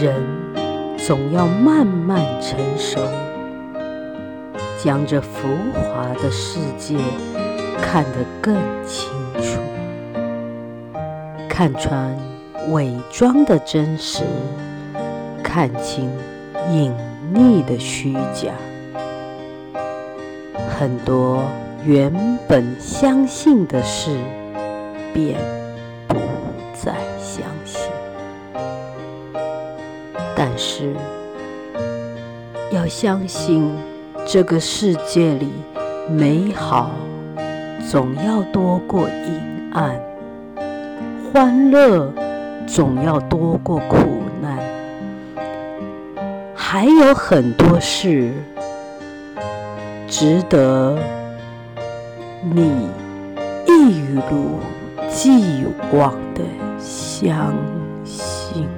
人总要慢慢成熟，将这浮华的世界看得更清楚，看穿伪装的真实，看清隐匿的虚假。很多原本相信的事，变但是，要相信这个世界里美好总要多过阴暗，欢乐总要多过苦难，还有很多事值得你一如既往的相信。